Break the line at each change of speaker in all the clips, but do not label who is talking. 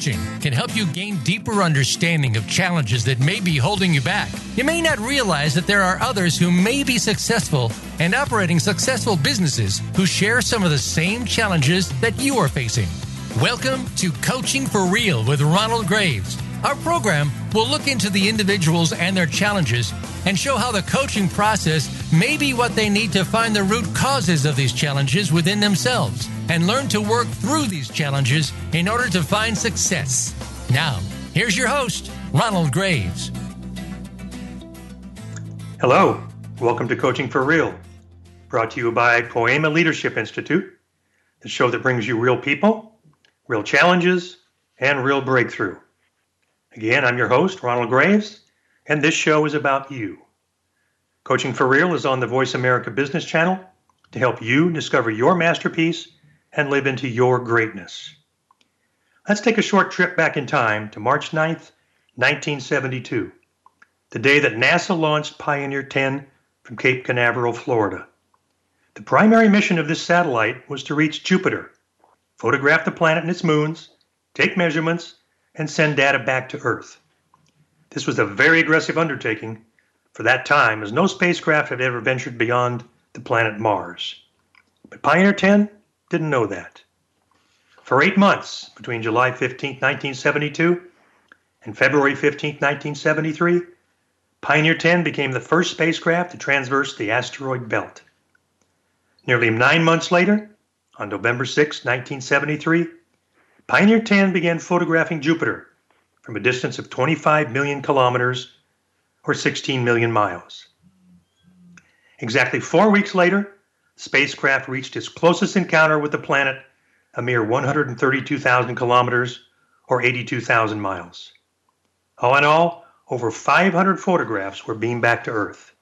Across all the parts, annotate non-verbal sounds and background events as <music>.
Coaching can help you gain deeper understanding of challenges that may be holding you back. You may not realize that there are others who may be successful and operating successful businesses who share some of the same challenges that you are facing. Welcome to Coaching for Real with Ronald Graves. Our program will look into the individuals and their challenges and show how the coaching process may be what they need to find the root causes of these challenges within themselves and learn to work through these challenges in order to find success. Now, here's your host, Ronald Graves.
Hello, welcome to Coaching for Real, brought to you by Poema Leadership Institute, the show that brings you real people, real challenges, and real breakthrough. Again, I'm your host, Ronald Graves, and this show is about you. Coaching for Real is on the Voice America Business Channel to help you discover your masterpiece and live into your greatness. Let's take a short trip back in time to March 9th, 1972, the day that NASA launched Pioneer 10 from Cape Canaveral, Florida. The primary mission of this satellite was to reach Jupiter, photograph the planet and its moons, take measurements, and send data back to Earth. This was a very aggressive undertaking for that time, as no spacecraft had ever ventured beyond the planet Mars. But Pioneer 10 didn't know that. For eight months, between July 15, 1972 and February 15, 1973, Pioneer 10 became the first spacecraft to transverse the asteroid belt. Nearly nine months later, on November 6, 1973, Pioneer 10 began photographing Jupiter from a distance of 25 million kilometers or 16 million miles. Exactly four weeks later, spacecraft reached its closest encounter with the planet, a mere 132,000 kilometers or 82,000 miles. All in all, over 500 photographs were beamed back to Earth.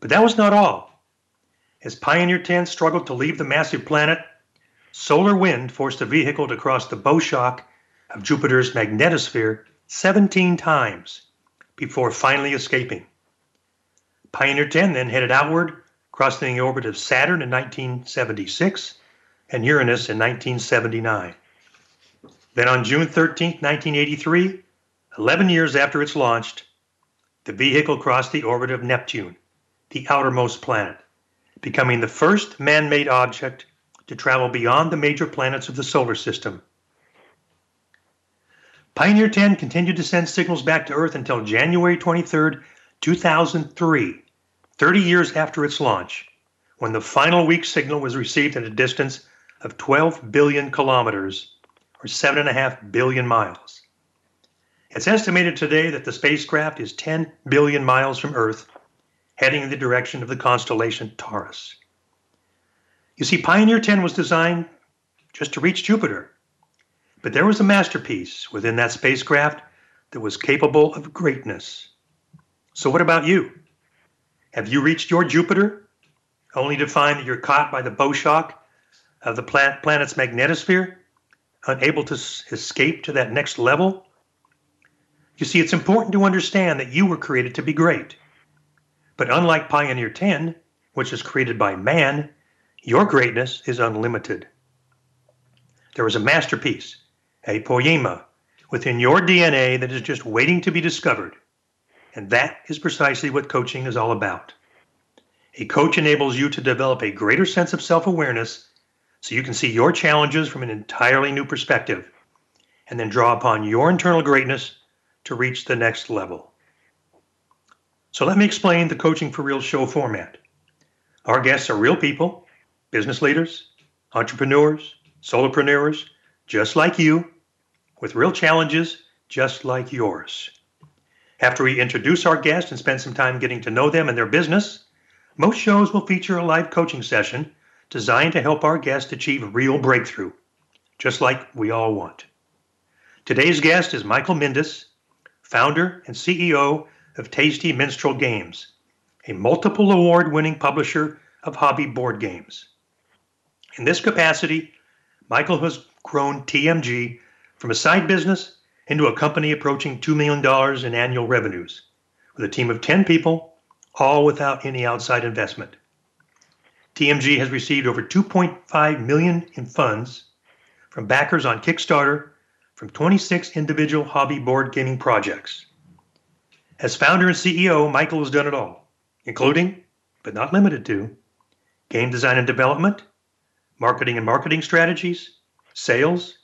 But that was not all. As Pioneer 10 struggled to leave the massive planet, Solar wind forced the vehicle to cross the bow shock of Jupiter's magnetosphere 17 times before finally escaping. Pioneer 10 then headed outward, crossing the orbit of Saturn in 1976 and Uranus in 1979. Then on June 13, 1983, 11 years after its launched, the vehicle crossed the orbit of Neptune, the outermost planet, becoming the first man made object to travel beyond the major planets of the solar system. Pioneer 10 continued to send signals back to Earth until January 23, 2003, 30 years after its launch, when the final weak signal was received at a distance of 12 billion kilometers, or 7.5 billion miles. It's estimated today that the spacecraft is 10 billion miles from Earth, heading in the direction of the constellation Taurus. You see, Pioneer 10 was designed just to reach Jupiter. But there was a masterpiece within that spacecraft that was capable of greatness. So, what about you? Have you reached your Jupiter only to find that you're caught by the bow shock of the planet's magnetosphere, unable to escape to that next level? You see, it's important to understand that you were created to be great. But unlike Pioneer 10, which is created by man, your greatness is unlimited. There is a masterpiece, a poema, within your DNA that is just waiting to be discovered. And that is precisely what coaching is all about. A coach enables you to develop a greater sense of self awareness so you can see your challenges from an entirely new perspective and then draw upon your internal greatness to reach the next level. So let me explain the Coaching for Real show format. Our guests are real people business leaders, entrepreneurs, solopreneurs, just like you, with real challenges just like yours. After we introduce our guests and spend some time getting to know them and their business, most shows will feature a live coaching session designed to help our guests achieve real breakthrough, just like we all want. Today's guest is Michael Mindes, founder and CEO of Tasty Minstrel Games, a multiple award winning publisher of hobby board games. In this capacity, Michael has grown TMG from a side business into a company approaching $2 million in annual revenues with a team of 10 people, all without any outside investment. TMG has received over 2.5 million in funds from backers on Kickstarter from 26 individual hobby board gaming projects. As founder and CEO, Michael has done it all, including, but not limited to, game design and development, marketing and marketing strategies, sales,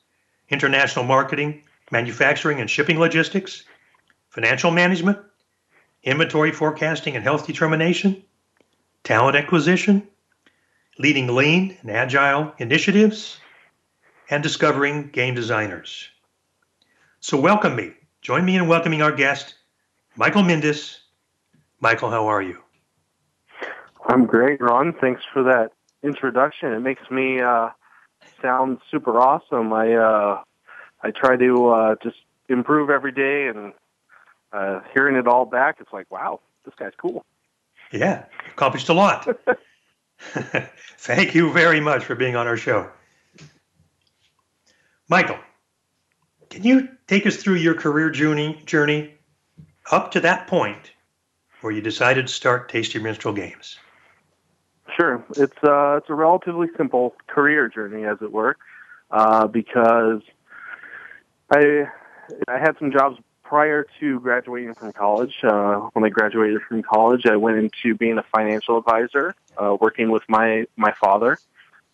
international marketing, manufacturing and shipping logistics, financial management, inventory forecasting and health determination, talent acquisition, leading lean and agile initiatives, and discovering game designers. So, welcome me. Join me in welcoming our guest, Michael Mindes. Michael, how are you?
I'm great, Ron. Thanks for that introduction. It makes me uh, sound super awesome. I uh, I try to uh, just improve every day, and uh, hearing it all back, it's like, wow, this guy's cool.
Yeah, accomplished a lot. <laughs> <laughs> Thank you very much for being on our show. Michael, can you take us through your career journey, journey up to that point where you decided to start Tasty Minstrel Games?
Sure. It's uh, it's a relatively simple career journey, as it were, uh, because I I had some jobs prior to graduating from college. Uh, when I graduated from college, I went into being a financial advisor, uh, working with my my father.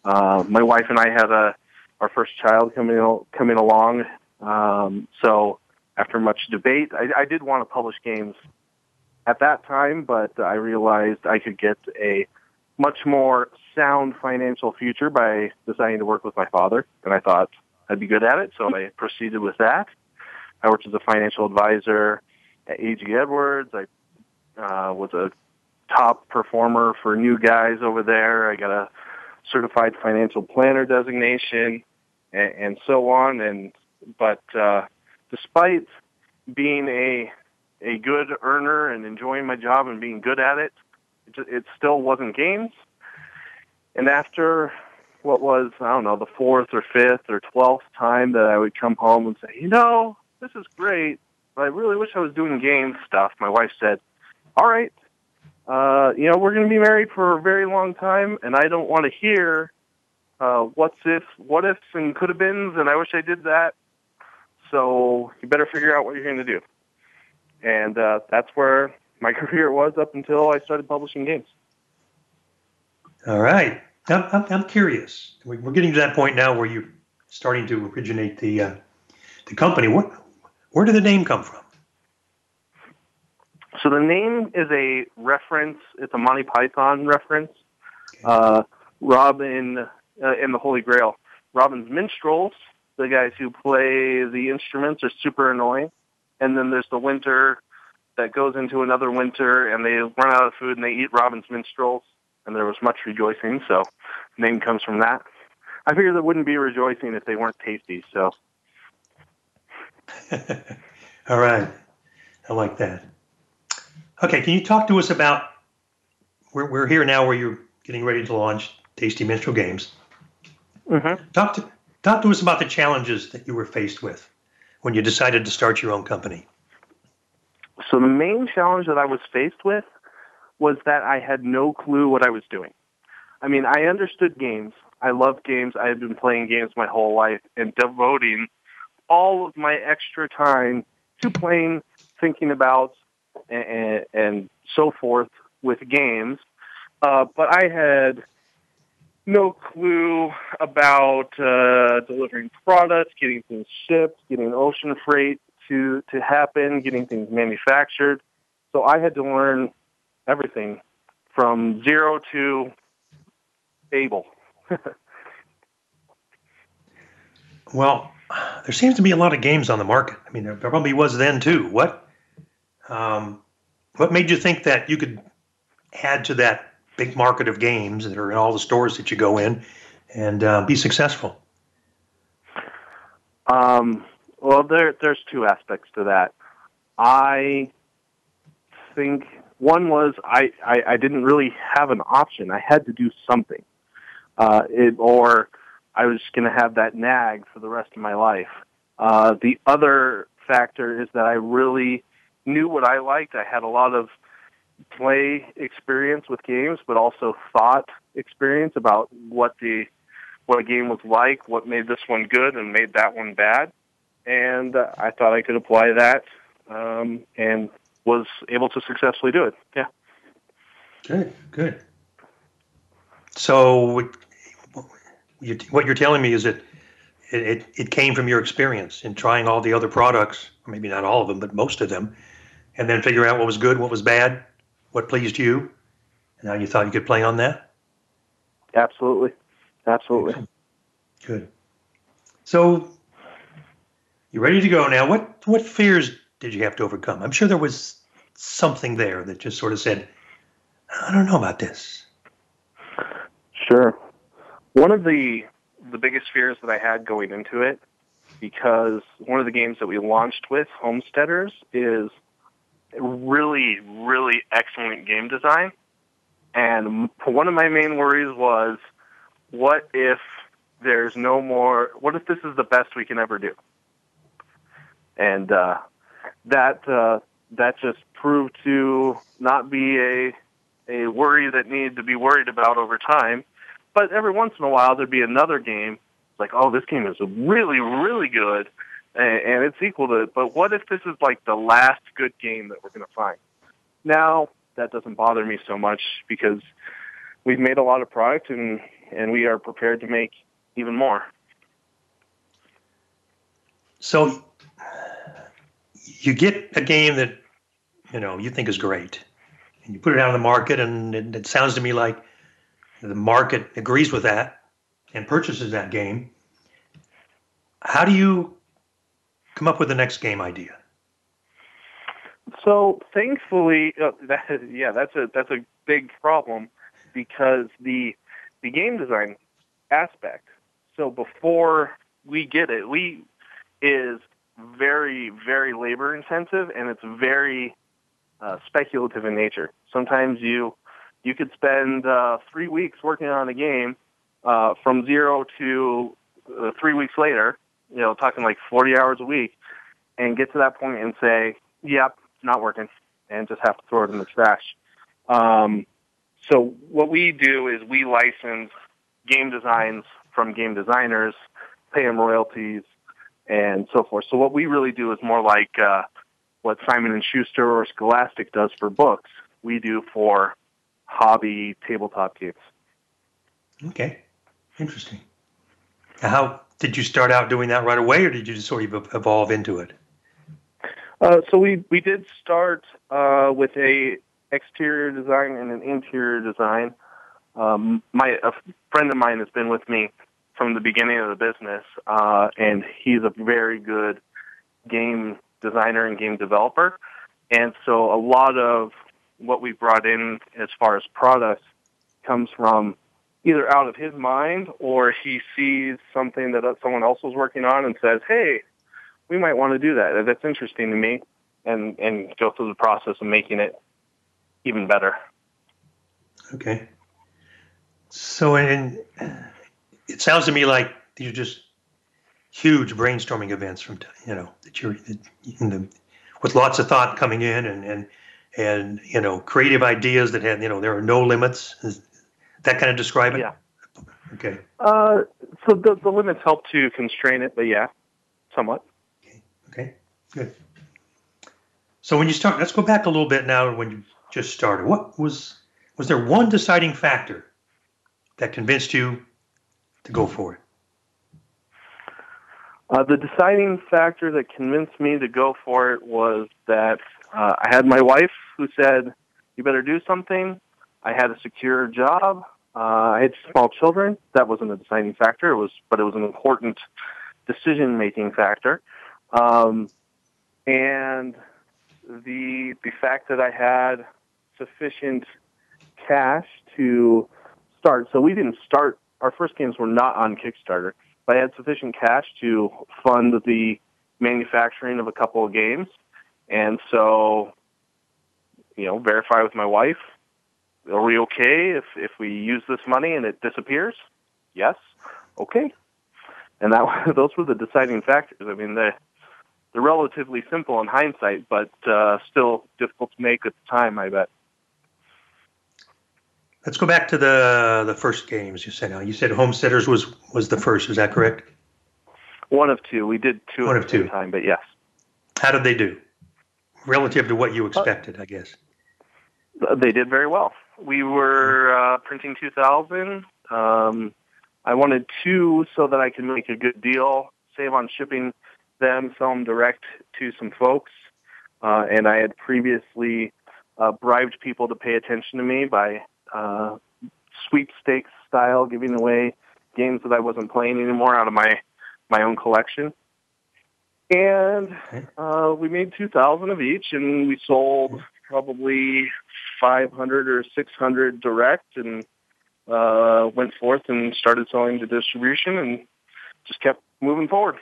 Uh, my wife and I had a our first child coming coming along. Um, so after much debate, I, I did want to publish games at that time, but I realized I could get a much more sound financial future by deciding to work with my father, and I thought I'd be good at it, so I proceeded with that. I worked as a financial advisor at AG Edwards. I uh, was a top performer for new guys over there. I got a certified financial planner designation, and, and so on. And but uh, despite being a a good earner and enjoying my job and being good at it, it, it still wasn't games. And after what was I don't know the fourth or fifth or twelfth time that I would come home and say, you know, this is great, but I really wish I was doing game stuff. My wife said, all right, uh, you know, we're going to be married for a very long time, and I don't want to hear uh, what's if, what ifs, and could have beens, and I wish I did that. So you better figure out what you're going to do. And uh, that's where my <laughs> career was up until I started publishing games.
All right. I'm, I'm, I'm curious. We're getting to that point now where you're starting to originate the uh, the company. What where did the name come from?
So the name is a reference. It's a Monty Python reference. Uh, Robin uh, in the Holy Grail. Robin's minstrels, the guys who play the instruments, are super annoying. And then there's the winter that goes into another winter, and they run out of food, and they eat Robin's minstrels. And there was much rejoicing, so name comes from that. I figured there wouldn't be rejoicing if they weren't tasty, so <laughs>
All right. I like that. Okay, can you talk to us about we're, we're here now where you're getting ready to launch Tasty Minstrel Games. Mm-hmm. Talk to talk to us about the challenges that you were faced with when you decided to start your own company.
So the main challenge that I was faced with was that I had no clue what I was doing. I mean, I understood games. I loved games. I had been playing games my whole life and devoting all of my extra time to playing, thinking about, and, and so forth with games. Uh, but I had no clue about uh, delivering products, getting things shipped, getting ocean freight to to happen, getting things manufactured. So I had to learn everything from zero to able. <laughs>
well, there seems to be a lot of games on the market. I mean, there probably was then too. What um, what made you think that you could add to that big market of games that are in all the stores that you go in and uh, be successful?
Um, well, there there's two aspects to that. I think one was I, I, I didn't really have an option. I had to do something, uh, it, or I was going to have that nag for the rest of my life. Uh, the other factor is that I really knew what I liked. I had a lot of play experience with games, but also thought experience about what the what a game was like, what made this one good and made that one bad. and uh, I thought I could apply that, um, and was able to successfully do it. Yeah.
Good, good. So, what you're telling me is that it, it, it came from your experience in trying all the other products, maybe not all of them, but most of them, and then figure out what was good, what was bad, what pleased you, and how you thought you could play on that?
Absolutely. Absolutely.
Good. So, you're ready to go now. What what fears did you have to overcome? I'm sure there was something there that just sort of said, I don't know about this.
Sure. One of the the biggest fears that I had going into it, because one of the games that we launched with, Homesteaders, is really, really excellent game design. And one of my main worries was, what if there's no more? What if this is the best we can ever do? And uh, that uh, that just proved to not be a a worry that needed to be worried about over time. But every once in a while, there'd be another game like, oh, this game is really, really good, and, and it's equal to. it. But what if this is like the last good game that we're going to find? Now that doesn't bother me so much because we've made a lot of product and and we are prepared to make even more.
So you get a game that you know you think is great, and you put it out on the market, and it, it sounds to me like the market agrees with that and purchases that game. How do you come up with the next game idea?
So thankfully, uh, yeah, that's a that's a big problem because the the game design aspect. So before we get it, we is very very labor intensive and it's very uh, speculative in nature. Sometimes you you could spend uh, three weeks working on a game uh, from zero to uh, three weeks later. You know, talking like 40 hours a week, and get to that point and say, "Yep, not working," and just have to throw it in the trash. Um, so what we do is we license game designs from game designers, pay them royalties, and so forth. So what we really do is more like uh, what Simon and Schuster or Scholastic does for books. We do for hobby tabletop games.
Okay, interesting. How did you start out doing that right away, or did you just sort of evolve into it?
Uh, so we we did start uh, with a exterior design and an interior design. Um, my a friend of mine has been with me from the beginning of the business, uh, and he's a very good game designer and game developer. And so a lot of what we brought in as far as products comes from either out of his mind or he sees something that someone else was working on and says, "Hey, we might want to do that. That's interesting to me," and and go through the process of making it even better.
Okay. So, and it sounds to me like these are just huge brainstorming events from you know that you're in the, with lots of thought coming in and and and you know creative ideas that have you know there are no limits. Is that kind of describe it?
Yeah.
Okay.
Uh, so the the limits help to constrain it, but yeah, somewhat.
Okay. Okay. Good. So when you start, let's go back a little bit now. When you just started, what was was there one deciding factor that convinced you to go for it?
Uh, the deciding factor that convinced me to go for it was that uh, I had my wife who said, "You better do something." I had a secure job. Uh, I had small children. That wasn't a deciding factor. It was, but it was an important decision-making factor. Um, and the the fact that I had sufficient cash to start. So we didn't start. Our first games were not on Kickstarter, but I had sufficient cash to fund the manufacturing of a couple of games, and so you know, verify with my wife. Are we okay if if we use this money and it disappears? Yes. Okay. And that <laughs> those were the deciding factors. I mean, they they're relatively simple in hindsight, but uh, still difficult to make at the time. I bet.
Let's go back to the the first games you said. Now you said Homesteaders was was the first. Is that correct?
One of two. We did two
One of two.
time, but yes,
How did they do? Relative to what you expected, I guess.
they did very well. We were uh, printing 2,000. Um, I wanted two so that I could make a good deal, save on shipping them, sell them direct to some folks. Uh, and I had previously uh, bribed people to pay attention to me by uh, sweepstakes style, giving away games that I wasn't playing anymore out of my my own collection. And uh, we made two thousand of each, and we sold probably five hundred or six hundred direct, and uh, went forth and started selling to distribution, and just kept moving forward.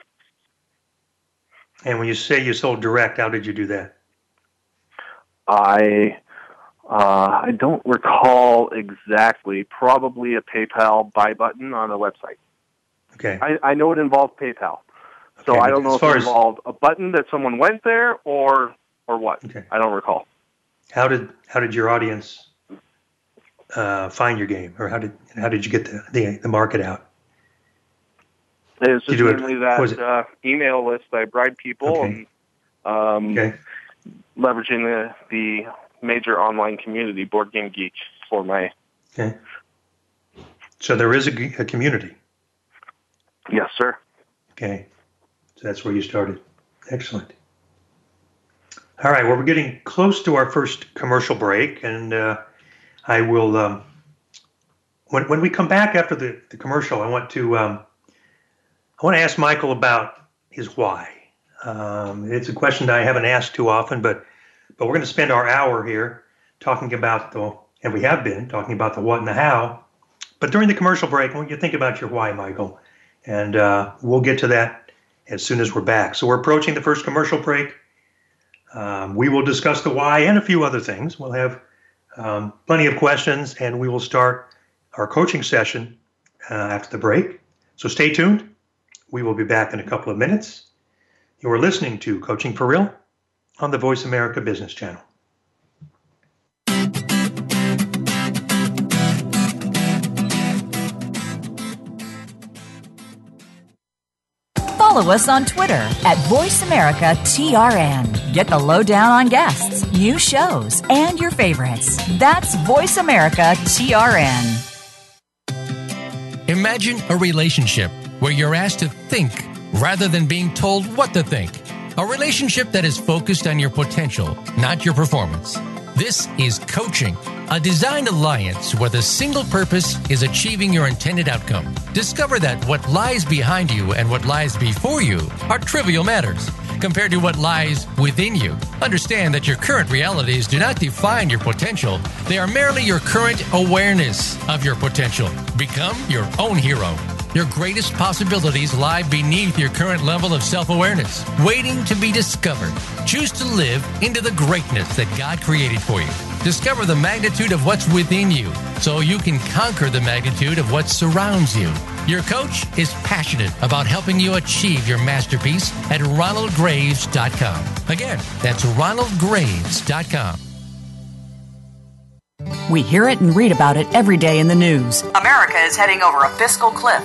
And when you say you sold direct, how did you do that?
I uh, I don't recall exactly. Probably a PayPal buy button on a website.
Okay.
I, I know it involved PayPal, so
Okay,
I don't know if it
far as-
involved a button that someone went there or or what.
Okay.
I don't recall.
How did how did your audience uh, find your game, or how did how did you get the the, the market out?
It was
You
just
do it- was
that uh, email list. I bribed people
Okay.
and um,
Okay.
leveraging the the major online community, Board Game Geek, for my
Okay. So there is a community.
yes, sir.
Okay. So that's where you started. Excellent. All right. Well, we're getting close to our first commercial break, and uh, I will. Um, when when we come back after the, the commercial, I want to um, I want to ask Michael about his why. Um, it's a question that I haven't asked too often, but but we're going to spend our hour here talking about the and we have been talking about the what and the how. But during the commercial break, I want you to think about your why, Michael, and uh, we'll get to that as soon as we're back. So we're approaching the first commercial break. Um, we will discuss the why and a few other things. We'll have um, plenty of questions, and we will start our coaching session uh, after the break. So stay tuned. We will be back in a couple of minutes. You are listening to Coaching for Real on the Voice America Business Channel.
Follow us on Twitter at VoiceAmericaTRN. Get the lowdown on guests, new shows, and your favorites. That's VoiceAmericaTRN.
Imagine a relationship where you're asked to think rather than being told what to think. A relationship that is focused on your potential, not your performance. This is coaching, a designed alliance where the single purpose is achieving your intended outcome. Discover that what lies behind you and what lies before you are trivial matters compared to what lies within you. Understand that your current realities do not define your potential, they are merely your current awareness of your potential. Become your own hero. Your greatest possibilities lie beneath your current level of self awareness, waiting to be discovered. Choose to live into the greatness that God created for you. Discover the magnitude of what's within you so you can conquer the magnitude of what surrounds you. Your coach is passionate about helping you achieve your masterpiece at ronaldgraves.com. Again, that's ronaldgraves.com.
We hear it and read about it every day in the news. America is heading over a fiscal cliff.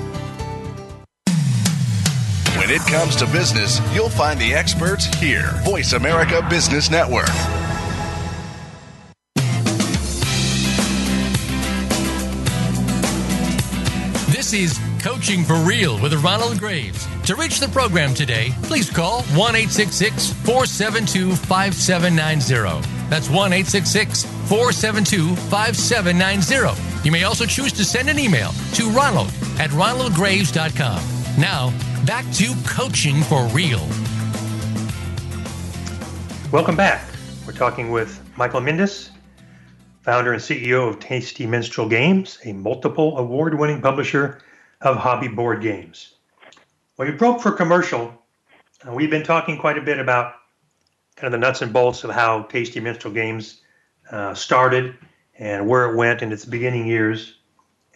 When it comes to business, you'll find the experts here. Voice America Business Network.
This is Coaching for Real with Ronald Graves. To reach the program today, please call 1 472 5790. That's 1 472 5790. You may also choose to send an email to ronald at ronaldgraves.com. Now, back to Coaching for Real.
Welcome back. We're talking with Michael Mindes, founder and CEO of Tasty Minstrel Games, a multiple award winning publisher of hobby board games. Well, you broke for commercial, Uh, we've been talking quite a bit about kind of the nuts and bolts of how Tasty Minstrel Games uh, started and where it went in its beginning years.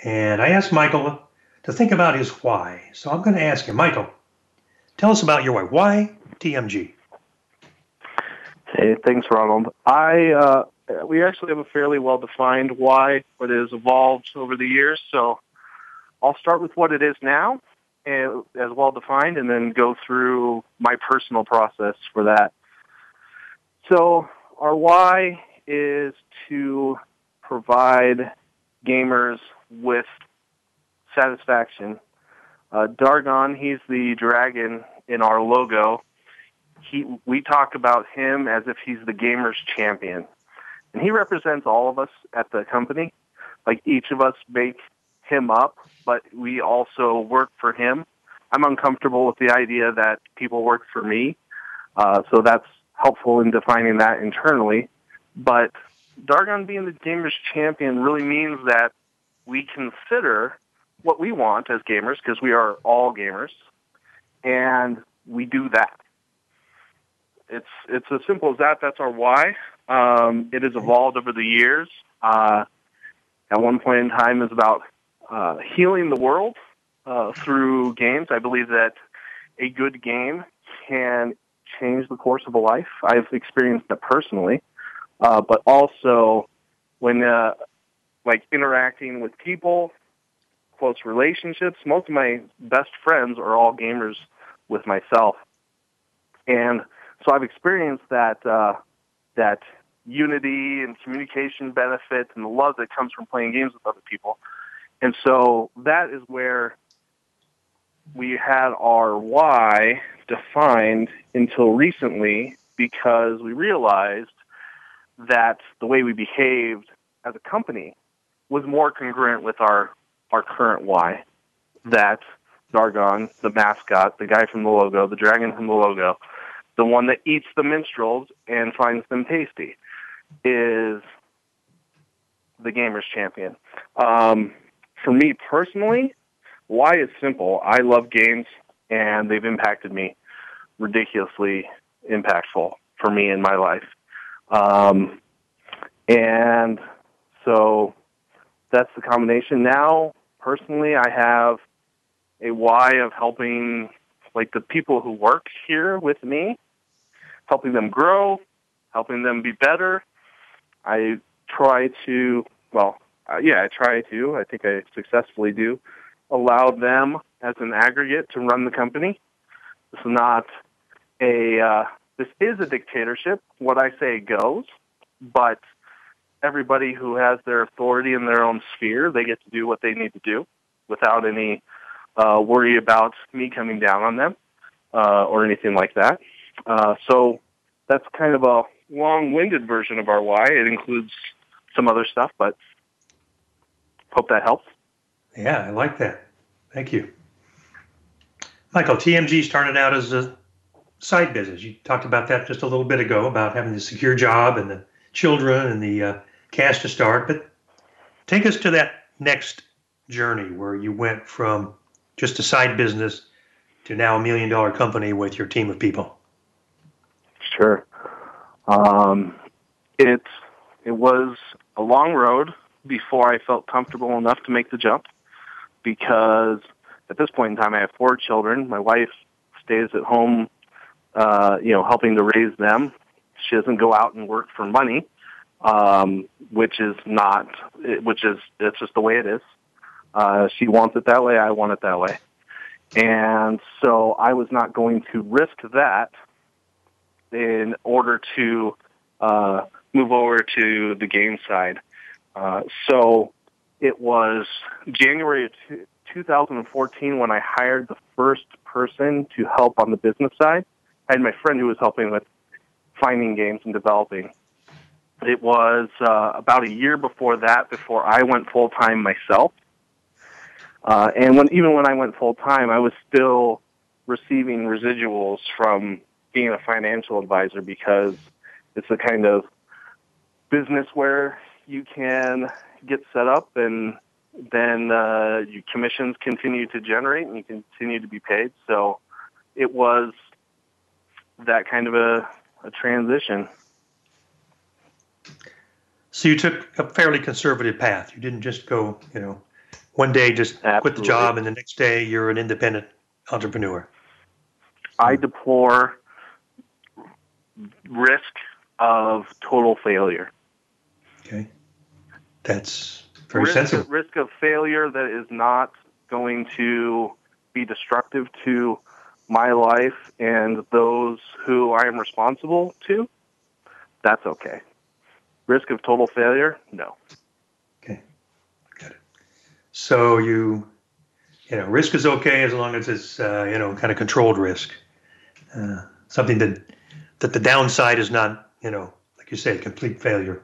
And I asked Michael to think about his why. So I'm going to ask you, Michael, tell us about your why. Why TMG?
Hey, thanks, Ronald. I uh, we actually have a fairly well defined why, but it has evolved over the years. So I'll start with what it is now, and, as well defined, and then go through my personal process for that. So our why is to provide gamers with satisfaction. Uh, Dargon, he's the dragon in our logo. He, we talk about him as if he's the gamer's champion. And he represents all of us at the company. Like each of us make him up, but we also work for him. I'm uncomfortable with the idea that people work for me. Uh, so that's helpful in defining that internally. But Dargon being the gamer's champion really means that we consider what we want as gamers because we are all gamers, and we do that. It's it's as simple as that. That's our why. Um, it has evolved over the years. Uh, at one point in time, is about uh, healing the world uh, through games. I believe that a good game can change the course of a life. I've experienced that personally, uh, but also when uh, like interacting with people, close relationships. Most of my best friends are all gamers with myself, and so I've experienced that uh, that unity and communication benefit and the love that comes from playing games with other people. And so that is where we had our why defined until recently because we realized that the way we behaved as a company was more congruent with our, our current why. That Dargon, the mascot, the guy from the logo, the dragon from the logo, the one that eats the minstrels and finds them tasty, is the gamer's champion. Um, for me personally, why is simple. I love games, and they've impacted me ridiculously impactful for me in my life. Um, and so that's the combination. Now, personally, I have a why of helping like the people who work here with me, helping them grow, helping them be better. I try to, well, uh, yeah, I try to. I think I successfully do allow them as an aggregate to run the company. This is not a uh, this is a dictatorship. What I say goes, but everybody who has their authority in their own sphere, they get to do what they need to do without any uh, worry about me coming down on them uh, or anything like that. Uh, so that's kind of a long-winded version of our why. It includes some other stuff, but hope that helps.
Yeah, I like that. Thank you. Michael, TMG started out as a side business. You talked about that just a little bit ago about having the secure job and the children and the uh, cash to start. But take us to that next journey where you went from just a side business to now a million dollar company with your team of people.
Sure. Um, it it was a long road before I felt comfortable enough to make the jump because at this point in time I have four children. My wife stays at home, uh, you know, helping to raise them. She doesn't go out and work for money, um, which is not, which is, it's just the way it is. Uh, she wants it that way. I want it that way. And so I was not going to risk that in order to uh, move over to the game side. Uh, so it was January of 2014 when I hired the first person to help on the business side. I had my friend who was helping with finding games and developing. It was uh, about a year before that before I went full time myself. Uh, and when even when I went full time, I was still receiving residuals from being a financial advisor because it's the kind of business where you can get set up and then uh, your commissions continue to generate and you continue to be paid. So it was that kind of a, a transition.
So you took a fairly conservative path. You didn't just go, you know, one day just
Absolutely.
quit the job and the next day you're an independent entrepreneur.
I deplore risk of total failure.
Okay. That's very
risk,
sensible.
Risk of failure that is not going to be destructive to my life and those who I am responsible to. That's okay. Risk of total failure? No.
Okay. Got it. So you, you know, risk is okay as long as it's, uh, you know, kind of controlled risk. Uh, something that, that the downside is not, you know, like you say, complete failure.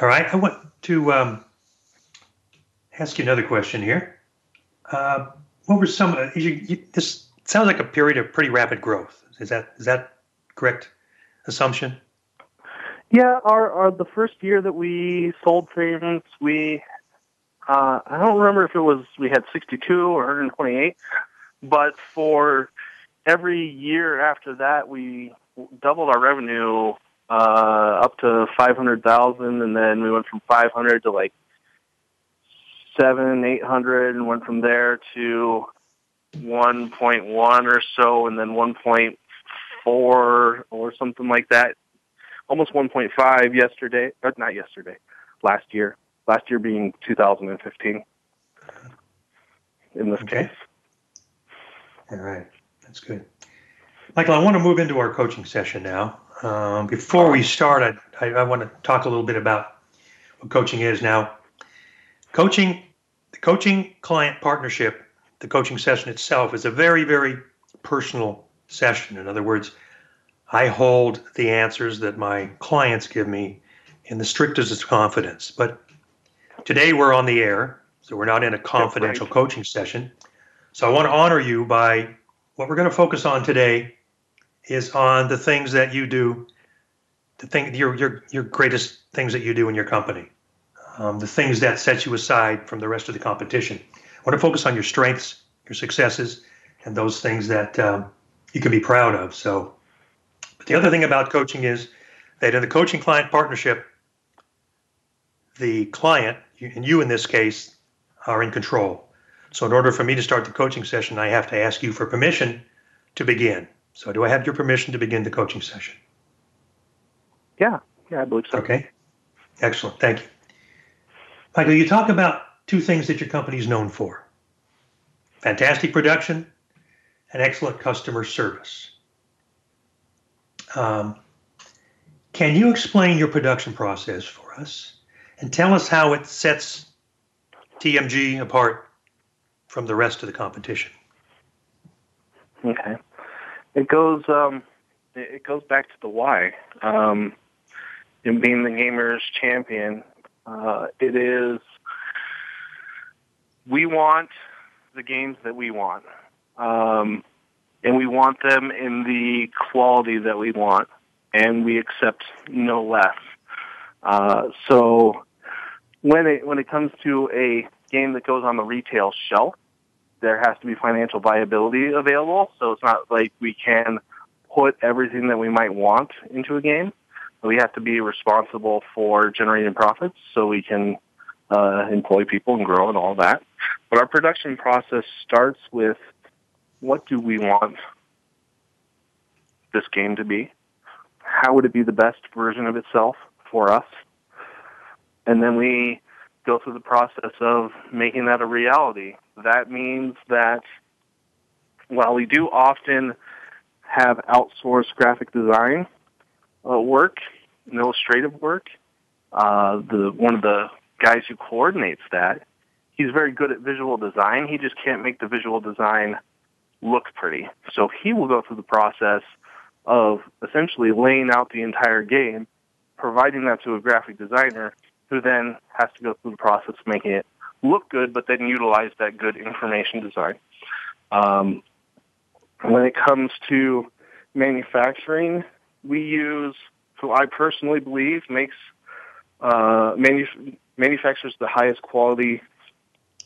All right. I want to um, ask you another question here. Uh, what were some? Uh, you, you, this sounds like a period of pretty rapid growth. Is that is that correct assumption?
Yeah, our, our the first year that we sold things, we uh, I don't remember if it was we had 62 or 128, but for every year after that, we doubled our revenue uh, up to 500,000, and then we went from 500 to like seven, 800, and went from there to 1.1 or so, and then 1.4 or something like that almost 1.5 yesterday, or not yesterday, last year. Last year being 2015. In this
Okay.
case,
All right, that's good. Michael, I want to move into our coaching session now. Um, before we start, I, I, I want to talk a little bit about what coaching is. Now, coaching, the coaching client partnership, the coaching session itself is a very, very personal session. In other words, I hold the answers that my clients give me in the strictest of confidence. But today we're on the air, so we're not in a confidential
right.
coaching session. So I want to honor you by what we're going to focus on today is on the things that you do, the thing your your your greatest things that you do in your company, um, the things that set you aside from the rest of the competition. I want to focus on your strengths, your successes, and those things that um, you can be proud of. So, the other thing about coaching is that in the coaching client partnership, the client and you in this case are in control. So, in order for me to start the coaching session, I have to ask you for permission to begin. So, do I have your permission to begin the coaching session?
yeah, yeah, I believe so.
Okay. Excellent. Thank you. Michael, you talk about two things that your company is known for fantastic production and excellent customer service. Um, can you explain your production process for us and tell us how it sets TMG apart from the rest of the competition?
Okay. It goes um it goes back to the why. Um in being the gamers champion, uh it is we want the games that we want. Um and we want them in the quality that we want and we accept no less. Uh so when it when it comes to a game that goes on the retail shelf, there has to be financial viability available. So it's not like we can put everything that we might want into a game. We have to be responsible for generating profits so we can uh, employ people and grow and all that. But our production process starts with what do we want this game to be? How would it be the best version of itself for us? And then we go through the process of making that a reality. That means that while we do often have outsourced graphic design uh, work and illustrative work, uh, the one of the guys who coordinates that, he's very good at visual design. He just can't make the visual design look pretty. So he will go through the process of essentially laying out the entire game, providing that to a graphic designer who then has to go through the process of making it look good, but then utilize that good information design. Um, when it comes to manufacturing, we use, who I personally believe makes uh, manu- manufactures the highest quality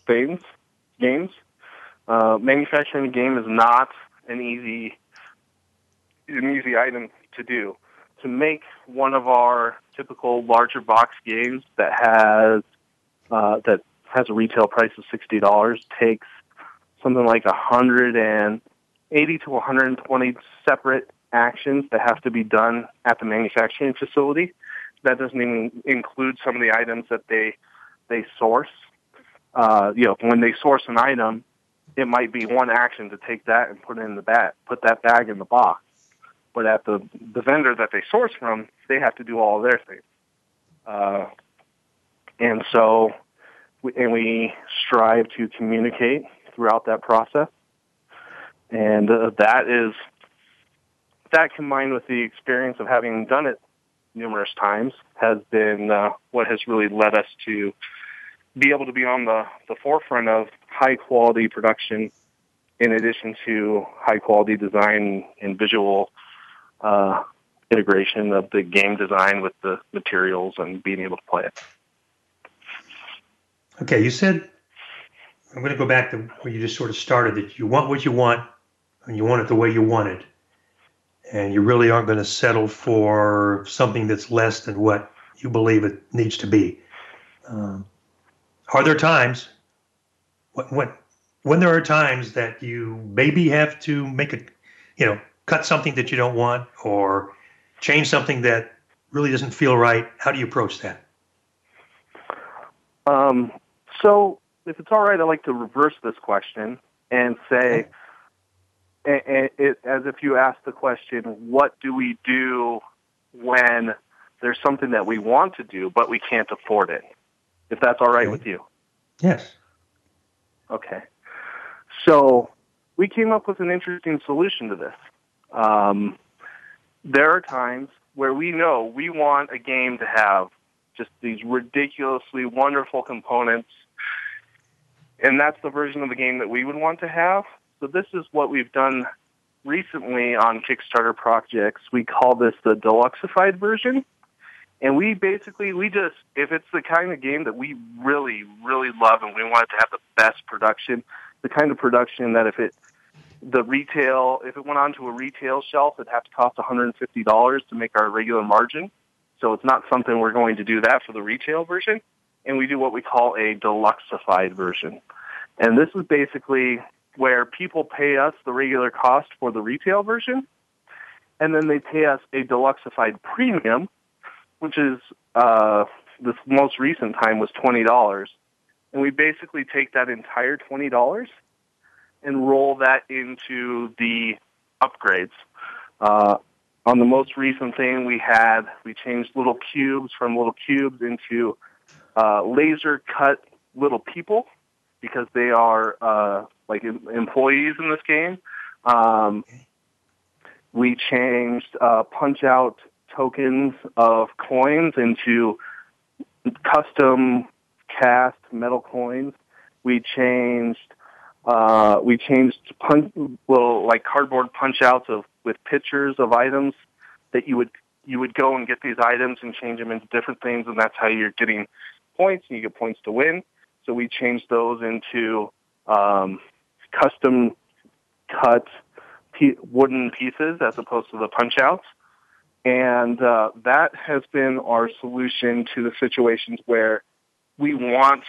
things, games. Uh, manufacturing a game is not an easy an easy item to do. To make one of our typical larger box games that has uh, that has a retail price of sixty dollars takes something like a hundred and eighty to one hundred and twenty separate actions that have to be done at the manufacturing facility. That doesn't even include some of the items that they they source. Uh, you know, when they source an item, it might be one action to take that and put it in the bag, put that bag in the box. But at the the vendor that they source from, they have to do all their things. Uh, and so, we, and we strive to communicate throughout that process. And uh, that is that combined with the experience of having done it numerous times has been uh, what has really led us to be able to be on the, the forefront of high quality production in addition to high quality design and visual uh, integration of the game design with the materials and being able to play it.
Okay, you said I'm going to go back to where you just sort of started that you want what you want and you want it the way you want it. And you really aren't going to settle for something that's less than what you believe it needs to be. Um, are there times when, when when there are times that you maybe have to make a you know cut something that you don't want or change something that really doesn't feel right how do you approach that
um, so if it's all right i'd like to reverse this question and say and it, as if you asked the question what do we do when there's something that we want to do but we can't afford it if that's all right okay. with you.
Yes.
Okay. So we came up with an interesting solution to this. Um, there are times where we know we want a game to have just these ridiculously wonderful components, and that's the version of the game that we would want to have. So this is what we've done recently on Kickstarter projects. We call this the deluxeified version. And we basically, we just, if it's the kind of game that we really, really love and we want it to have the best production, the kind of production that if it, the retail, if it went onto a retail shelf, it'd have to cost $150 to make our regular margin. So it's not something we're going to do that for the retail version. And we do what we call a deluxeified version. And this is basically where people pay us the regular cost for the retail version, and then they pay us a deluxeified premium, which is uh, this most recent time was twenty dollars, and we basically take that entire twenty dollars and roll that into the upgrades. Uh, on the most recent thing we had, we changed little cubes from little cubes into uh, laser cut little people because they are uh, like employees in this game. Um, we changed uh, punch out tokens of coins into custom cast metal coins. We changed uh, we changed punch, little like cardboard punch outs of with pictures of items that you would you would go and get these items and change them into different things, and that's how you're getting points, and you get points to win. So we changed those into um, custom cut wooden pieces as opposed to the punch outs. And uh, that has been our solution to the situations where we want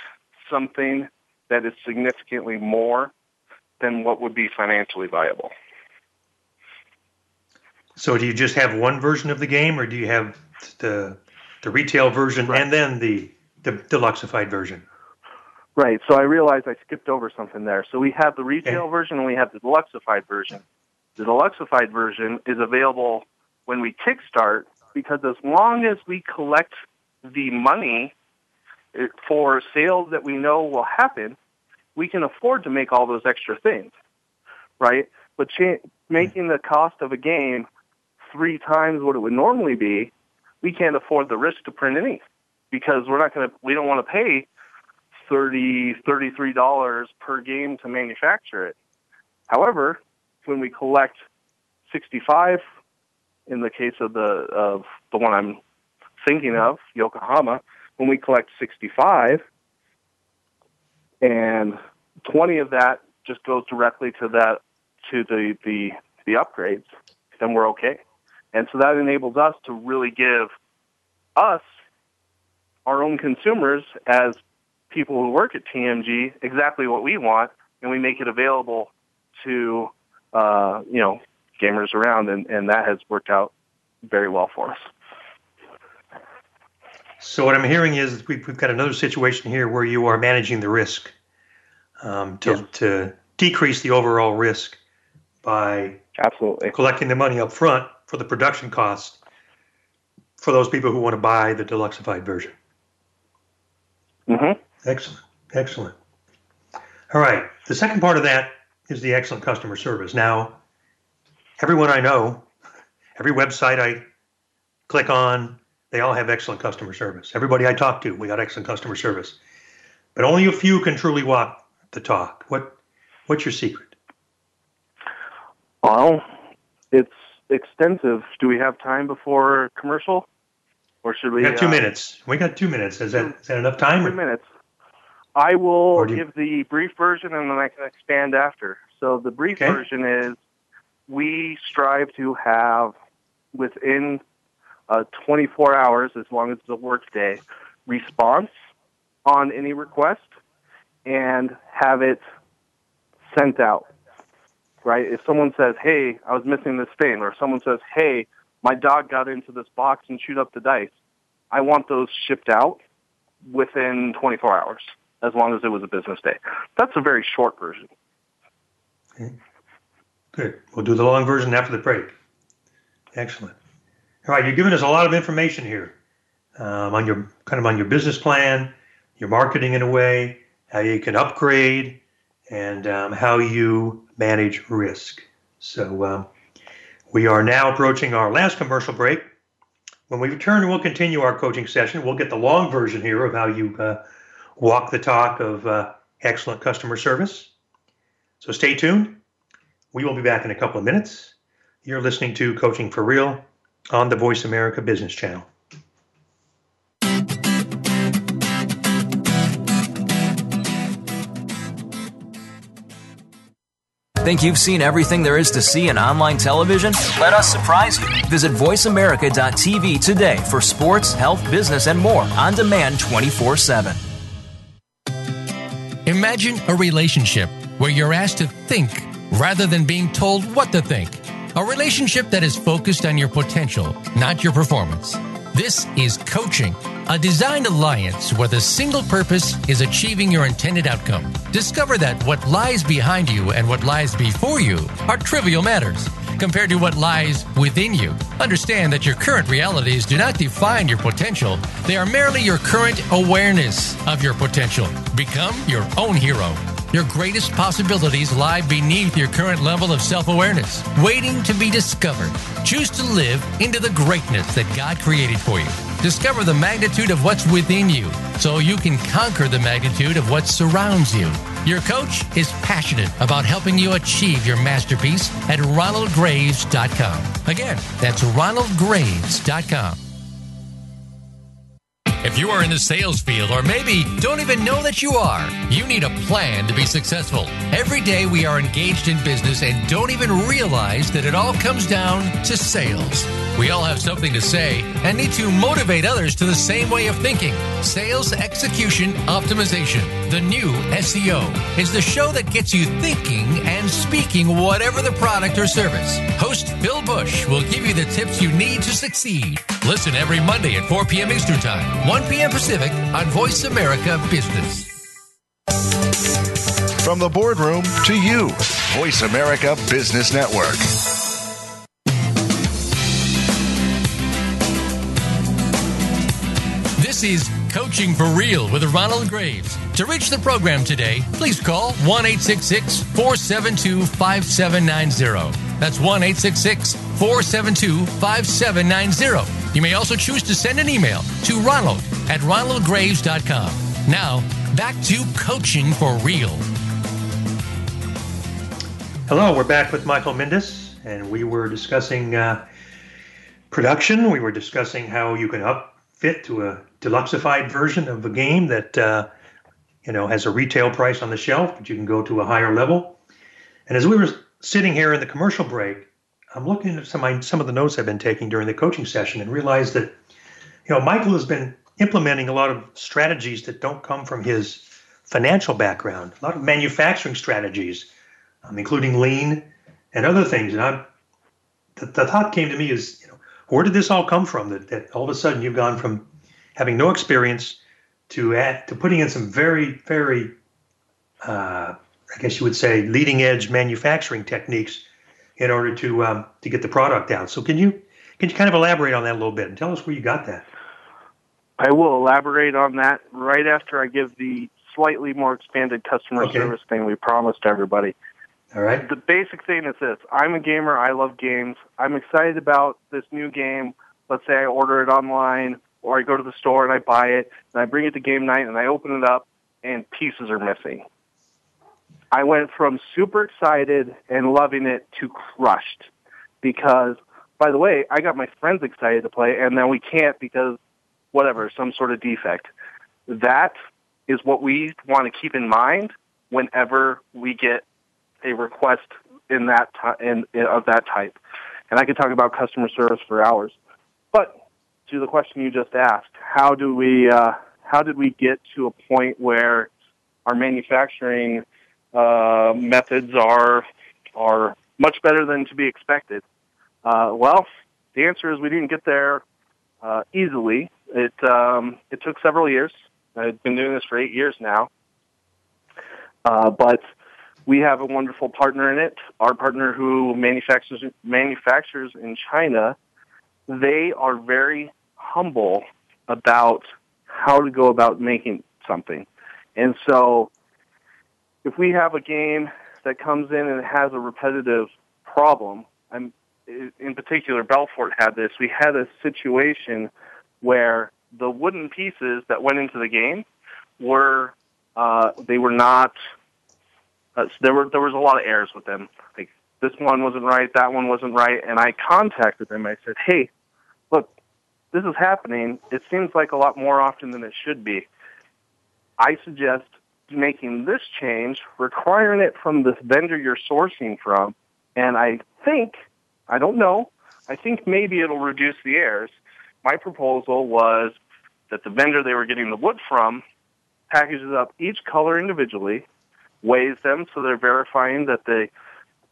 something that is significantly more than what would be financially viable.
So, do you just have one version of the game, or do you have the the retail version right. and then the the deluxeified version?
Right. So I realized I skipped over something there. So we have the retail okay. version and we have the deluxeified version. The deluxeified version is available when we kickstart because as long as we collect the money eh, for sales that we know will happen, we can afford to make all those extra things, right? But cha- making the cost of a game three times what it would normally be, we can't afford the risk to print any because we're not going to. We don't want to pay thirty, thirty-three dollars per game to manufacture it. However, when we collect sixty-five in the case of the of the one I'm thinking of, Yokohama, when we collect 65, and 20 of that just goes directly to that to the, the, the upgrades, then we're okay. And so that enables us to really give us, our own consumers, as people who work at TMG, exactly what we want, and we make it available to, uh, you know, gamers around, and, and that has worked out very well for us.
So what I'm hearing is we've, we've got another situation here where you are managing the risk um, to, yeah. to decrease the overall risk by
absolutely
collecting the money up front for the production cost for those people who want to buy the deluxified version.
Mm-hmm.
Excellent, excellent. All right, the second part of that is the excellent customer service. Now, everyone I know, every website I click on, they all have excellent customer service. Everybody I talk to, we got excellent customer service. But only a few can truly walk the talk. What what's your secret?
Well, it's extensive. Do we have time before commercial? Or should we?
We got two uh, minutes. We got two minutes. Is that is that enough time?
Two minutes. I will you... give the brief version and then I can expand after. So the brief okay. version is we strive to have within uh, 24 hours, as long as it's a work day, response on any request and have it sent out. Right? If someone says, hey, I was missing this thing, or someone says, hey, my dog got into this box and chewed up the dice, I want those shipped out within 24 hours, as long as it was a business day. That's a very short version.
Okay. Good. We'll do the long version after the break. Excellent. All right, you're giving us a lot of information here um, on your kind of on your business plan, your marketing in a way, how you can upgrade, and um, how you manage risk. So um, we are now approaching our last commercial break. When we return, we'll continue our coaching session. We'll get the long version here of how you uh, walk the talk of uh, excellent customer service. So stay tuned. We will be back in a couple of minutes. You're listening to Coaching for Real on the Voice America Business Channel.
Think you've seen everything there is to see in online television? Let us surprise you. Visit VoiceAmerica.tv today for sports, health, business, and more on demand 24 7.
Imagine a relationship where you're asked to think rather than being told what to think. A relationship that is focused on your potential, not your performance. This is coaching, a designed alliance where the single purpose is achieving your intended outcome. Discover that what lies behind you and what lies before you are trivial matters compared to what lies within you. Understand that your current realities do not define your potential, they are merely your current awareness of your potential. Become your own hero. Your greatest possibilities lie beneath your current level of self awareness, waiting to be discovered. Choose to live into the greatness that God created for you. Discover the magnitude of what's within you so you can conquer the magnitude of what surrounds you. Your coach is passionate about helping you achieve your masterpiece at ronaldgraves.com. Again, that's ronaldgraves.com. If you are in the sales field or maybe don't even know that you are, you need a plan to be successful. Every day we are engaged in business and don't even realize that it all comes down to sales. We all have something to say and need to motivate others to the same way of thinking. Sales Execution Optimization, the new SEO, is the show that gets you thinking and speaking whatever the product or service. Host Phil Bush will give you the tips you need to succeed. Listen every Monday at 4 p.m. Eastern Time, 1 p.m. Pacific on Voice America Business.
From the boardroom to you, Voice America Business Network.
Is Coaching for Real with Ronald Graves. To reach the program today, please call 1 472 5790. That's 1 472 5790. You may also choose to send an email to ronald at ronaldgraves.com. Now, back to Coaching for Real.
Hello, we're back with Michael Mindes, and we were discussing uh, production. We were discussing how you can upfit to a deluxified version of a game that uh, you know has a retail price on the shelf, but you can go to a higher level. And as we were sitting here in the commercial break, I'm looking at some my, some of the notes I've been taking during the coaching session and realized that, you know, Michael has been implementing a lot of strategies that don't come from his financial background, a lot of manufacturing strategies, um, including lean and other things. And I'm, the, the thought came to me is, you know, where did this all come from? That, that all of a sudden you've gone from having no experience to add, to putting in some very, very, uh, I guess you would say, leading edge manufacturing techniques in order to um, to get the product out. So can you can you kind of elaborate on that a little bit and tell us where you got that?
I will elaborate on that right after I give the slightly more expanded customer okay. service thing we promised everybody.
All right.
The basic thing is this: I'm a gamer. I love games. I'm excited about this new game. Let's say I order it online, or I go to the store and I buy it, and I bring it to game night, and I open it up, and pieces are missing. I went from super excited and loving it to crushed because, by the way, I got my friends excited to play, and then we can't because whatever, some sort of defect. That is what we want to keep in mind whenever we get a request in that t- in, in, of that type. And I could talk about customer service for hours. But to the question you just asked, how do we uh, how did we get to a point where our manufacturing uh, methods are are much better than to be expected? Uh, well, the answer is we didn't get there uh, easily. It um, it took several years. I've been doing this for eight years now, uh, but we have a wonderful partner in it. Our partner who manufactures manufactures in China, they are very humble about how to go about making something. And so if we have a game that comes in and has a repetitive problem, I'm, in particular, Belfort had this. We had a situation where the wooden pieces that went into the game were uh, they were not uh, there were there was a lot of errors with them. Like this one wasn't right, that one wasn't right, and I contacted them. I said, "Hey, this is happening. It seems like a lot more often than it should be. I suggest making this change, requiring it from this vendor you're sourcing from, and I think, I don't know, I think maybe it'll reduce the errors. My proposal was that the vendor they were getting the wood from packages up each color individually, weighs them so they're verifying that the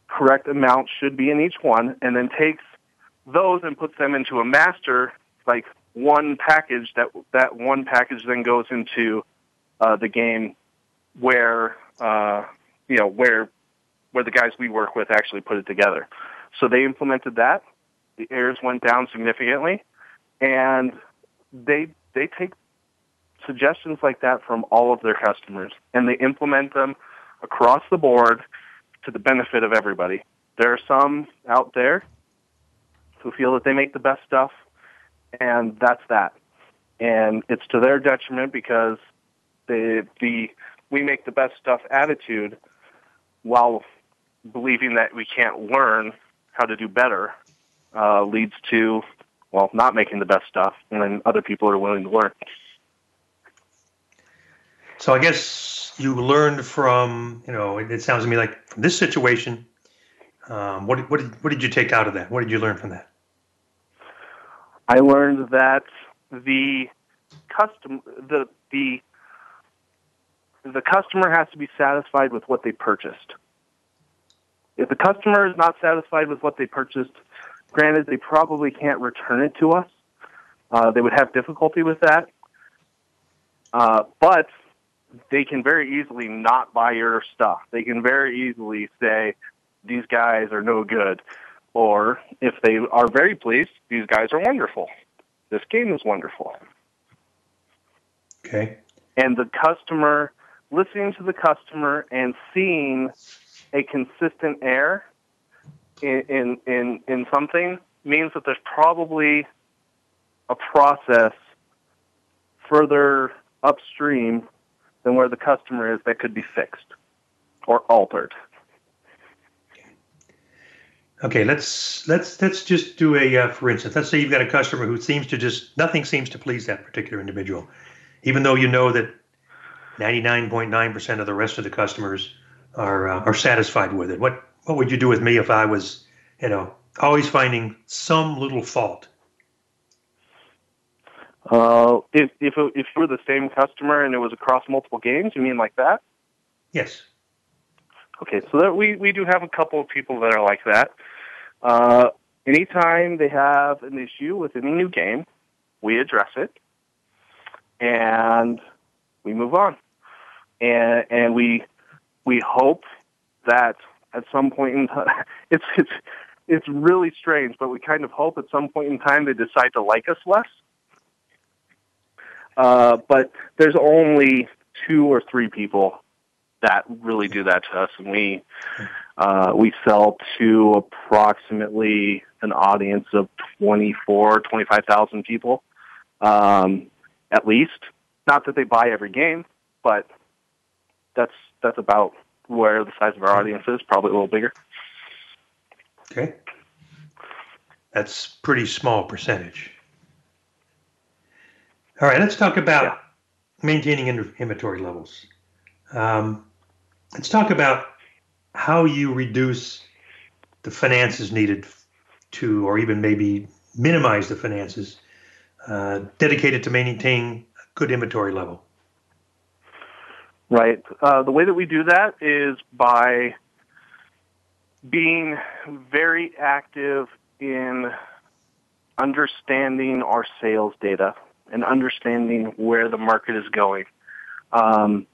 correct amount should be in each one, and then takes those and puts them into a master, like one package. That that one package then goes into uh, the game where uh, you know where where the guys we work with actually put it together. So they implemented that. The errors went down significantly, and they they take suggestions like that from all of their customers, and they implement them across the board to the benefit of everybody. There are some out there who feel that they make the best stuff, and that's that. And it's to their detriment because the the we make the best stuff attitude while believing that we can't learn how to do better uh, leads to well not making the best stuff and then other people are willing to learn.
So i guess you learned from you know it sounds to me like from this situation um, what, what, did, what did you take out of that? What did you learn from that
i learned that the custom the the the customer has to be satisfied with what they purchased. If the customer is not satisfied with what they purchased, granted, they probably can't return it to us. Uh, they would have difficulty with that. Uh, but they can very easily not buy your stuff. They can very easily say, these guys are no good. Or if they are very pleased, these guys are wonderful. This game is wonderful.
Okay.
And the customer listening to the customer and seeing a consistent error in, in, in, in something means that there's probably a process further upstream than where the customer is that could be fixed or altered.
Okay, let's let's let's just do a uh, for instance. Let's say you've got a customer who seems to just nothing seems to please that particular individual, even though you know that 99.9% of the rest of the customers are uh, are satisfied with it. What what would you do with me if I was, you know, always finding some little fault?
Uh, if if it, if you were the same customer and it was across multiple games, you mean like that?
Yes.
Okay, so that we we do have a couple of people that are like that. Uh, anytime they have an issue with any new game, we address it, and we move on, and and we we hope that at some point in time, <laughs> it's it's it's really strange, but we kind of hope at some point in time they decide to like us less. Uh, but there's only two or three people that really do that to us, and we uh, we sell to approximately an audience of 24, 25,000 people, um, at least. Not that they buy every game, but that's that's about where the size of our audience is, probably a little bigger.
Okay. That's pretty small percentage. All right, let's talk about yeah. maintaining inventory levels. Um, let's talk about how you reduce the finances needed to, or even maybe minimize the finances uh, dedicated to maintaining a good inventory level.
Right. Uh, the way that we do that is by being very active in understanding our sales data and understanding where the market is going. Um,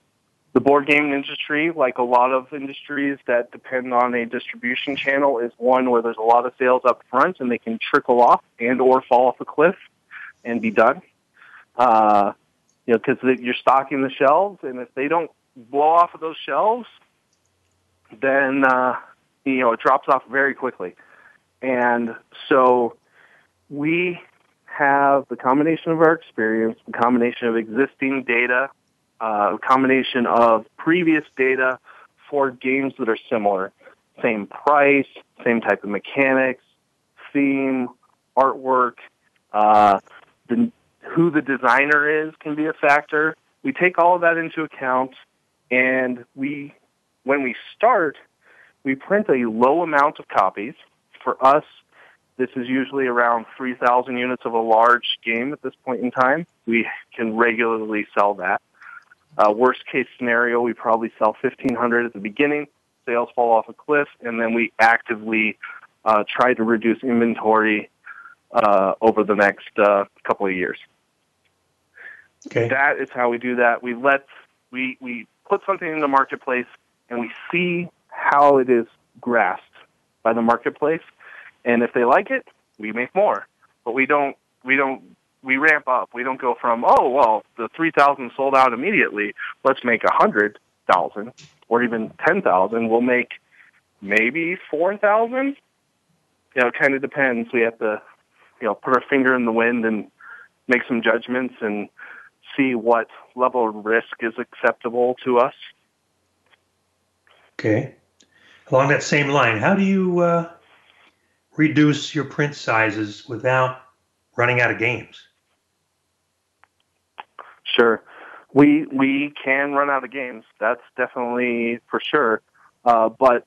the board game industry, like a lot of industries that depend on a distribution channel, is one where there's a lot of sales up front and they can trickle off and or fall off a cliff and be done. Uh, you know, because you're stocking the shelves, and if they don't blow off of those shelves, then uh, you know it drops off very quickly. And so we have the combination of our experience, the combination of existing data, uh, a combination of previous data for games that are similar, same price, same type of mechanics, theme, artwork, uh, the, who the designer is can be a factor. We take all of that into account, and we, when we start, we print a low amount of copies. For us, this is usually around 3,000 units of a large game at this point in time. We can regularly sell that. Uh, worst case scenario, we probably sell 1,500 at the beginning. Sales fall off a cliff, and then we actively uh, try to reduce inventory uh, over the next uh, couple of years.
Okay.
That is how we do that. We let we we put something in the marketplace, and we see how it is grasped by the marketplace and if they like it, we make more. But we don't we don't we ramp up. We don't go from oh well the three thousand sold out immediately. Let's make a hundred thousand or even ten thousand. We'll make maybe four thousand. You know, it kind of depends. We have to you know put our finger in the wind and make some judgments and see what level of risk is acceptable to us.
Okay. Along that same line, how do you uh, reduce your print sizes without running out of games?
Sure. We we can run out of games. That's definitely for sure. Uh, but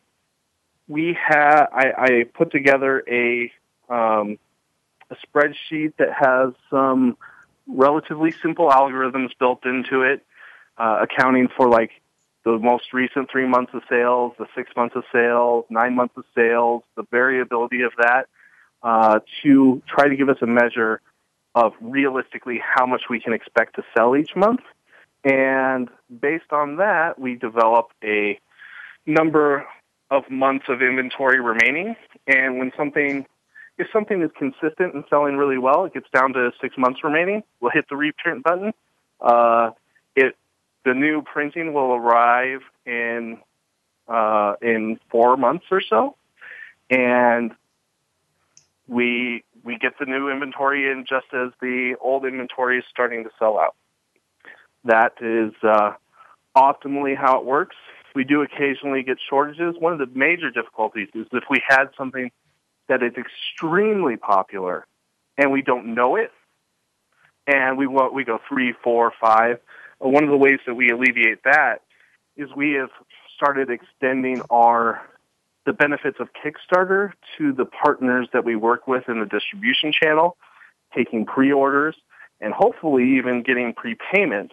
we have I, I put together a um, a spreadsheet that has some relatively simple algorithms built into it, uh, accounting for like the most recent three months of sales, the six months of sales, nine months of sales, the variability of that, uh, to try to give us a measure of realistically how much we can expect to sell each month. And based on that, we develop a number of months of inventory remaining. And when something, if something is consistent and selling really well, it gets down to six months remaining. We'll hit the reprint button. Uh, it the new printing will arrive in uh, in four months or so, and we we get the new inventory in just as the old inventory is starting to sell out. That is uh, optimally how it works. We do occasionally get shortages. One of the major difficulties is if we had something that is extremely popular and we don't know it, and we we go three, four, five one of the ways that we alleviate that is we have started extending our the benefits of Kickstarter to the partners that we work with in the distribution channel, taking pre-orders, and hopefully even getting prepayments.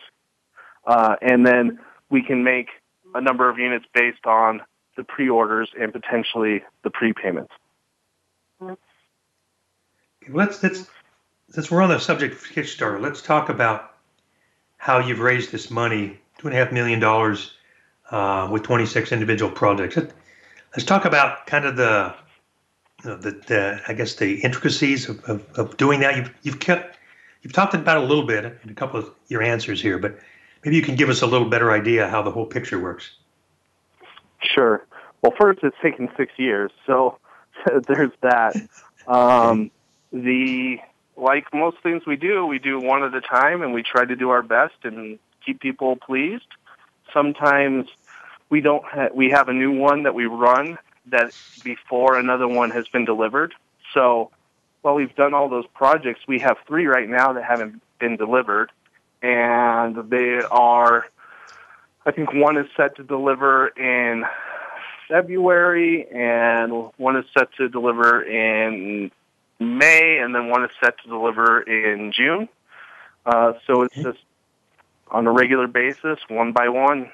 Uh, and then we can make a number of units based on the pre-orders and potentially the prepayments.
Let's, let's since we're on the subject of Kickstarter, let's talk about how you've raised this money, two and a half million dollars, uh, with 26 individual projects. Let's talk about kind of the, the, the I guess the intricacies of, of, of, doing that. You've you've kept you've talked about a little bit in a couple of your answers here, but maybe you can give us a little better idea how the whole picture works.
Sure. Well, first, it's taken six years, so <laughs> there's that. Um, the like most things we do, we do one at a time, and we try to do our best and keep people pleased. Sometimes we don't. Ha- we have a new one that we run that before another one has been delivered. So while we've done all those projects, we have three right now that haven't been delivered, and they are. I think one is set to deliver in February, and one is set to deliver in May, and then one is set to deliver in June. Uh, so it's just on a regular basis, one by one.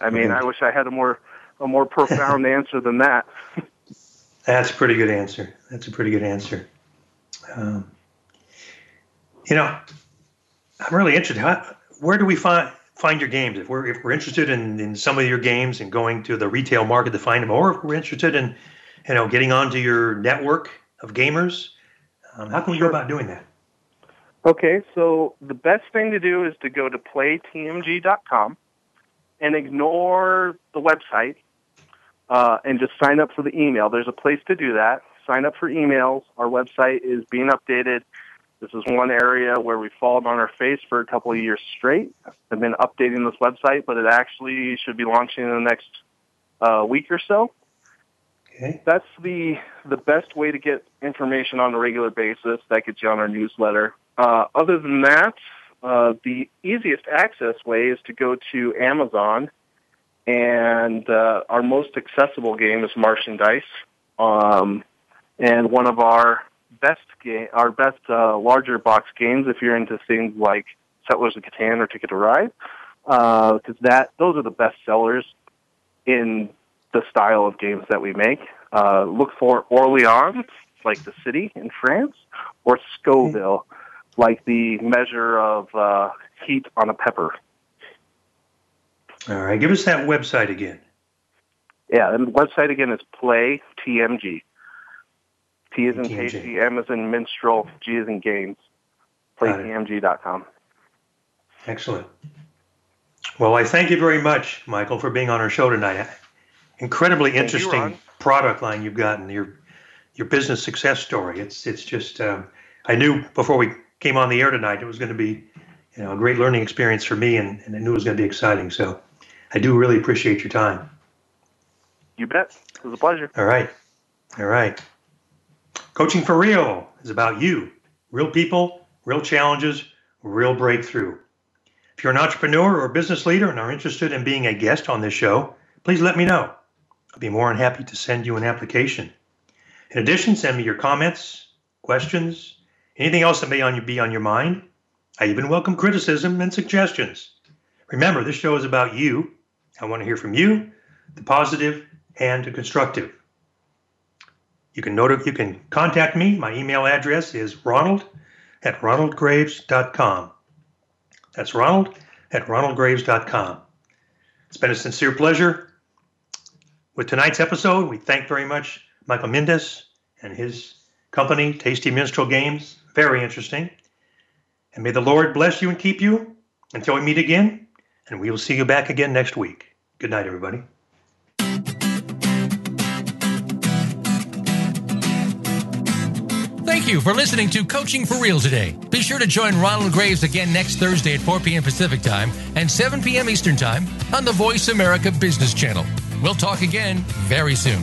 I mean, I wish I had a more a more profound <laughs> answer than that.
That's a pretty good answer. That's a pretty good answer. Um, you know, I'm really interested. How, where do we find find your games? If we're if we're interested in, in some of your games and going to the retail market to find them, or if we're interested in you know, getting onto your network of gamers? Um, how can we go about doing that?
Okay, so the best thing to do is to go to playtmg.com and ignore the website uh, and just sign up for the email. There's a place to do that. Sign up for emails. Our website is being updated. This is one area where we've fallen on our face for a couple of years straight. I've been updating this website, but it actually should be launching in the next uh, week or so. Okay. That's the the best way to get information on a regular basis. That gets you on our newsletter. Uh, other than that, uh, the easiest access way is to go to Amazon, and uh, our most accessible game is Martian Dice. Um, and one of our best game, our best uh, larger box games, if you're into things like Settlers of Catan or Ticket to Ride, because uh, that those are the best sellers in the style of games that we make. Uh, look for Orleans, like the city in France, or Scoville, like the measure of uh, heat on a pepper.
All right, give us that website again.
Yeah, the website again is Play TMG. T is in Tasty, M is in Minstrel, G is in Games. PlayTMG.com.
Excellent. Well, I thank you very much, Michael, for being on our show tonight incredibly Thank interesting you, product line you've gotten. Your your business success story. It's it's just um, I knew before we came on the air tonight it was going to be you know a great learning experience for me, and, and I knew it was going to be exciting. So I do really appreciate your time.
You bet. It was a pleasure.
All right, all right. Coaching for Real is about you, real people, real challenges, real breakthrough. If you're an entrepreneur or business leader and are interested in being a guest on this show, please let me know. I'd be more than happy to send you an application. In addition, send me your comments, questions, anything else that may on you, be on your mind. I even welcome criticism and suggestions. Remember, this show is about you. I want to hear from you, the positive and the constructive. You can note you can contact me. My email address is ronald at ronaldgraves.com. That's ronald at ronaldgraves.com. It's been a sincere pleasure with tonight's episode, we thank very much Michael Mindes and his company, Tasty Minstrel Games. Very interesting. And may the Lord bless you and keep you until we meet again. And we will see you back again next week. Good night, everybody.
Thank you for listening to Coaching for Real today. Be sure to join Ronald Graves again next Thursday at 4 p.m. Pacific Time and 7 p.m. Eastern Time on the Voice America Business Channel. We'll talk again very soon.